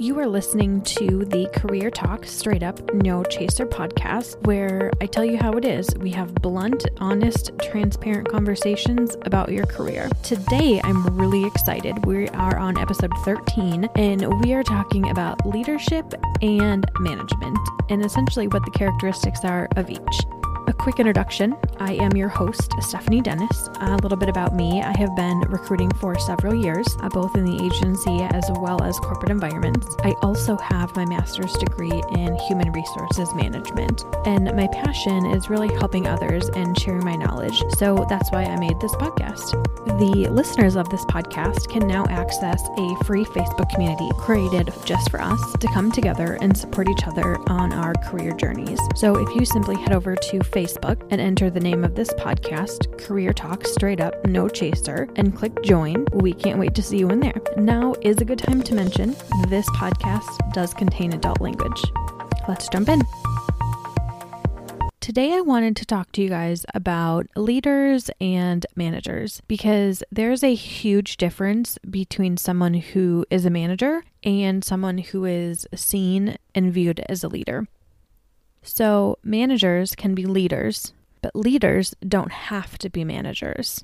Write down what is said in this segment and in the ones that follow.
You are listening to the Career Talk Straight Up No Chaser podcast, where I tell you how it is. We have blunt, honest, transparent conversations about your career. Today, I'm really excited. We are on episode 13, and we are talking about leadership and management, and essentially what the characteristics are of each. Quick introduction I am your host, Stephanie Dennis. A little bit about me I have been recruiting for several years, uh, both in the agency as well as corporate environments. I also have my master's degree in human resources management, and my passion is really helping others and sharing my knowledge. So that's why I made this podcast. The listeners of this podcast can now access a free Facebook community created just for us to come together and support each other on our career journeys. So if you simply head over to Facebook and enter the name of this podcast, Career Talk Straight Up No Chaser, and click join. We can't wait to see you in there. Now is a good time to mention this podcast does contain adult language. Let's jump in. Today, I wanted to talk to you guys about leaders and managers because there's a huge difference between someone who is a manager and someone who is seen and viewed as a leader. So, managers can be leaders, but leaders don't have to be managers.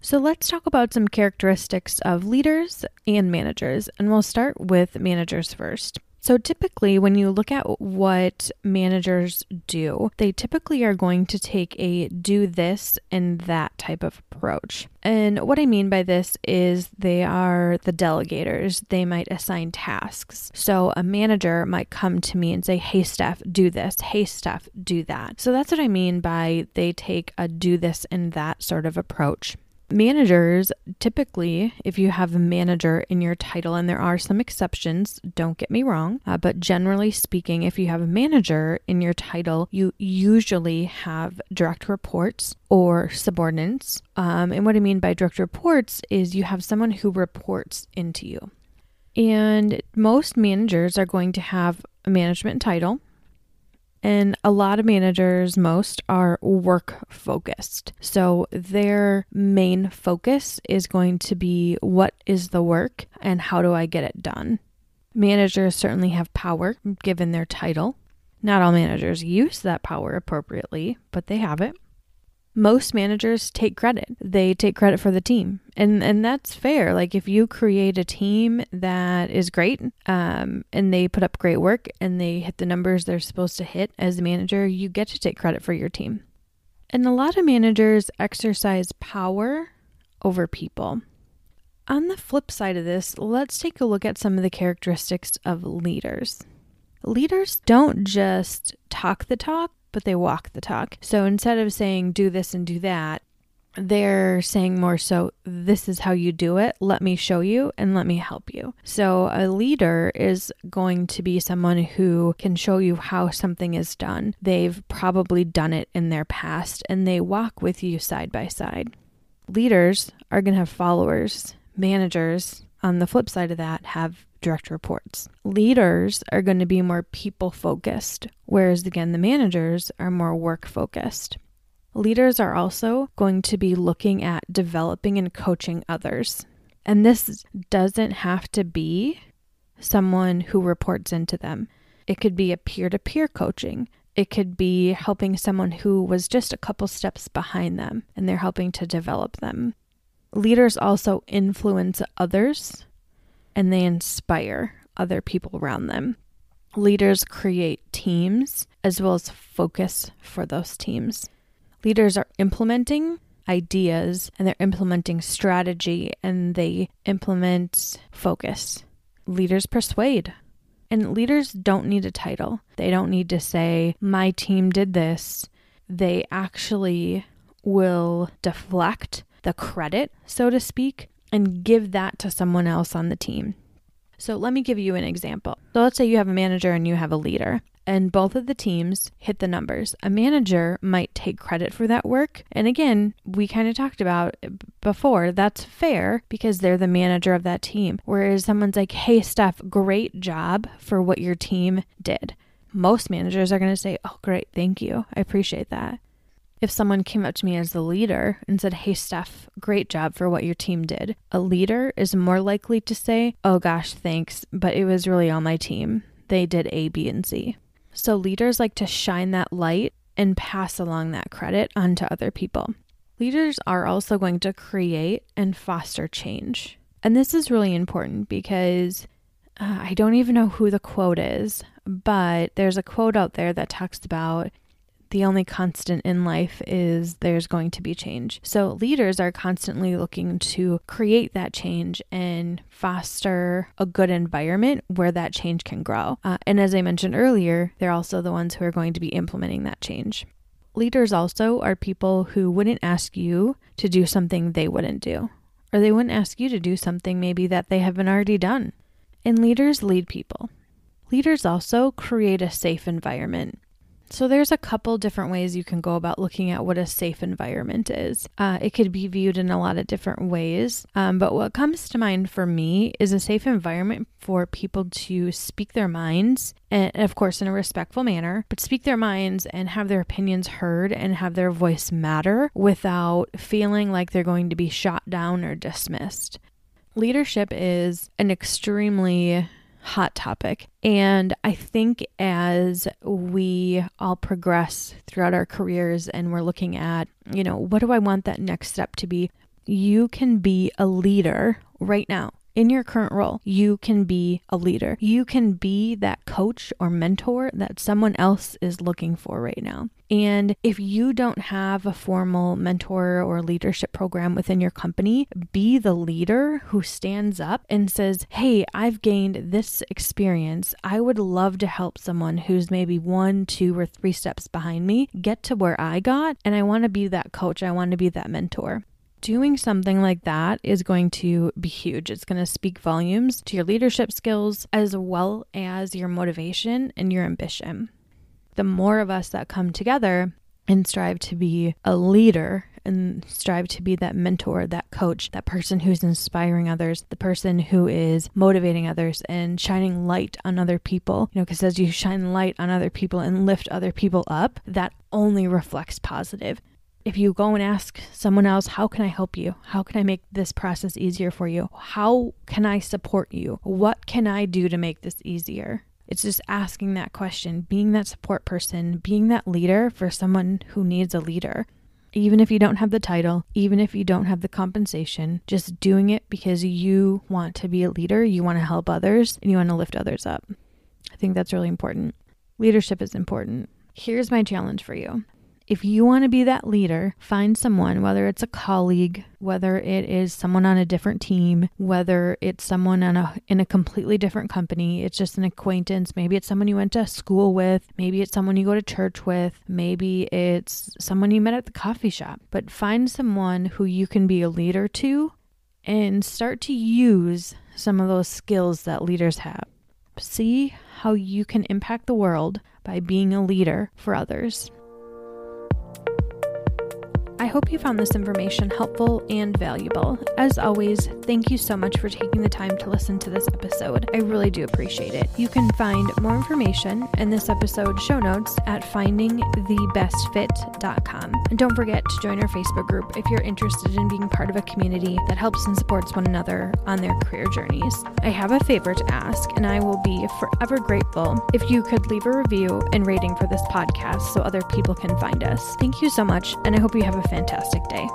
So, let's talk about some characteristics of leaders and managers, and we'll start with managers first. So, typically, when you look at what managers do, they typically are going to take a do this and that type of approach. And what I mean by this is they are the delegators. They might assign tasks. So, a manager might come to me and say, Hey, Steph, do this. Hey, Steph, do that. So, that's what I mean by they take a do this and that sort of approach. Managers, typically, if you have a manager in your title, and there are some exceptions, don't get me wrong, uh, but generally speaking, if you have a manager in your title, you usually have direct reports or subordinates. Um, and what I mean by direct reports is you have someone who reports into you. And most managers are going to have a management title. And a lot of managers, most are work focused. So their main focus is going to be what is the work and how do I get it done. Managers certainly have power given their title. Not all managers use that power appropriately, but they have it most managers take credit. They take credit for the team. And and that's fair. Like if you create a team that is great, um, and they put up great work and they hit the numbers they're supposed to hit as a manager, you get to take credit for your team. And a lot of managers exercise power over people. On the flip side of this, let's take a look at some of the characteristics of leaders. Leaders don't just talk the talk, but they walk the talk. So instead of saying do this and do that, they're saying more so, this is how you do it. Let me show you and let me help you. So, a leader is going to be someone who can show you how something is done. They've probably done it in their past and they walk with you side by side. Leaders are going to have followers, managers, on the flip side of that, have direct reports. Leaders are going to be more people focused, whereas again, the managers are more work focused. Leaders are also going to be looking at developing and coaching others. And this doesn't have to be someone who reports into them. It could be a peer to peer coaching. It could be helping someone who was just a couple steps behind them and they're helping to develop them. Leaders also influence others and they inspire other people around them. Leaders create teams as well as focus for those teams. Leaders are implementing ideas and they're implementing strategy and they implement focus. Leaders persuade. And leaders don't need a title. They don't need to say, my team did this. They actually will deflect the credit, so to speak, and give that to someone else on the team. So let me give you an example. So let's say you have a manager and you have a leader, and both of the teams hit the numbers. A manager might take credit for that work. And again, we kind of talked about before, that's fair because they're the manager of that team. Whereas someone's like, hey, Steph, great job for what your team did. Most managers are going to say, oh, great, thank you. I appreciate that. If someone came up to me as the leader and said, Hey, Steph, great job for what your team did, a leader is more likely to say, Oh gosh, thanks, but it was really on my team. They did A, B, and C. So leaders like to shine that light and pass along that credit onto other people. Leaders are also going to create and foster change. And this is really important because uh, I don't even know who the quote is, but there's a quote out there that talks about the only constant in life is there's going to be change. So leaders are constantly looking to create that change and foster a good environment where that change can grow. Uh, and as I mentioned earlier, they're also the ones who are going to be implementing that change. Leaders also are people who wouldn't ask you to do something they wouldn't do, or they wouldn't ask you to do something maybe that they haven't already done. And leaders lead people. Leaders also create a safe environment. So, there's a couple different ways you can go about looking at what a safe environment is. Uh, it could be viewed in a lot of different ways, um, but what comes to mind for me is a safe environment for people to speak their minds, and of course, in a respectful manner, but speak their minds and have their opinions heard and have their voice matter without feeling like they're going to be shot down or dismissed. Leadership is an extremely hot topic. And I think as we all progress throughout our careers and we're looking at, you know, what do I want that next step to be? You can be a leader right now in your current role, you can be a leader. You can be that coach or mentor that someone else is looking for right now. And if you don't have a formal mentor or leadership program within your company, be the leader who stands up and says, Hey, I've gained this experience. I would love to help someone who's maybe one, two, or three steps behind me get to where I got. And I want to be that coach. I want to be that mentor doing something like that is going to be huge. It's going to speak volumes to your leadership skills as well as your motivation and your ambition. The more of us that come together and strive to be a leader and strive to be that mentor, that coach, that person who's inspiring others, the person who is motivating others and shining light on other people. You know, because as you shine light on other people and lift other people up, that only reflects positive if you go and ask someone else, how can I help you? How can I make this process easier for you? How can I support you? What can I do to make this easier? It's just asking that question, being that support person, being that leader for someone who needs a leader. Even if you don't have the title, even if you don't have the compensation, just doing it because you want to be a leader, you want to help others, and you want to lift others up. I think that's really important. Leadership is important. Here's my challenge for you if you want to be that leader, find someone, whether it's a colleague, whether it is someone on a different team, whether it's someone on a in a completely different company, it's just an acquaintance, maybe it's someone you went to school with, maybe it's someone you go to church with, maybe it's someone you met at the coffee shop. But find someone who you can be a leader to and start to use some of those skills that leaders have. See how you can impact the world by being a leader for others. I hope you found this information helpful and valuable. As always, thank you so much for taking the time to listen to this episode. I really do appreciate it. You can find more information in this episode show notes at findingthebestfit.com. And don't forget to join our Facebook group if you're interested in being part of a community that helps and supports one another on their career journeys. I have a favor to ask, and I will be forever grateful if you could leave a review and rating for this podcast so other people can find us. Thank you so much, and I hope you have a fantastic day.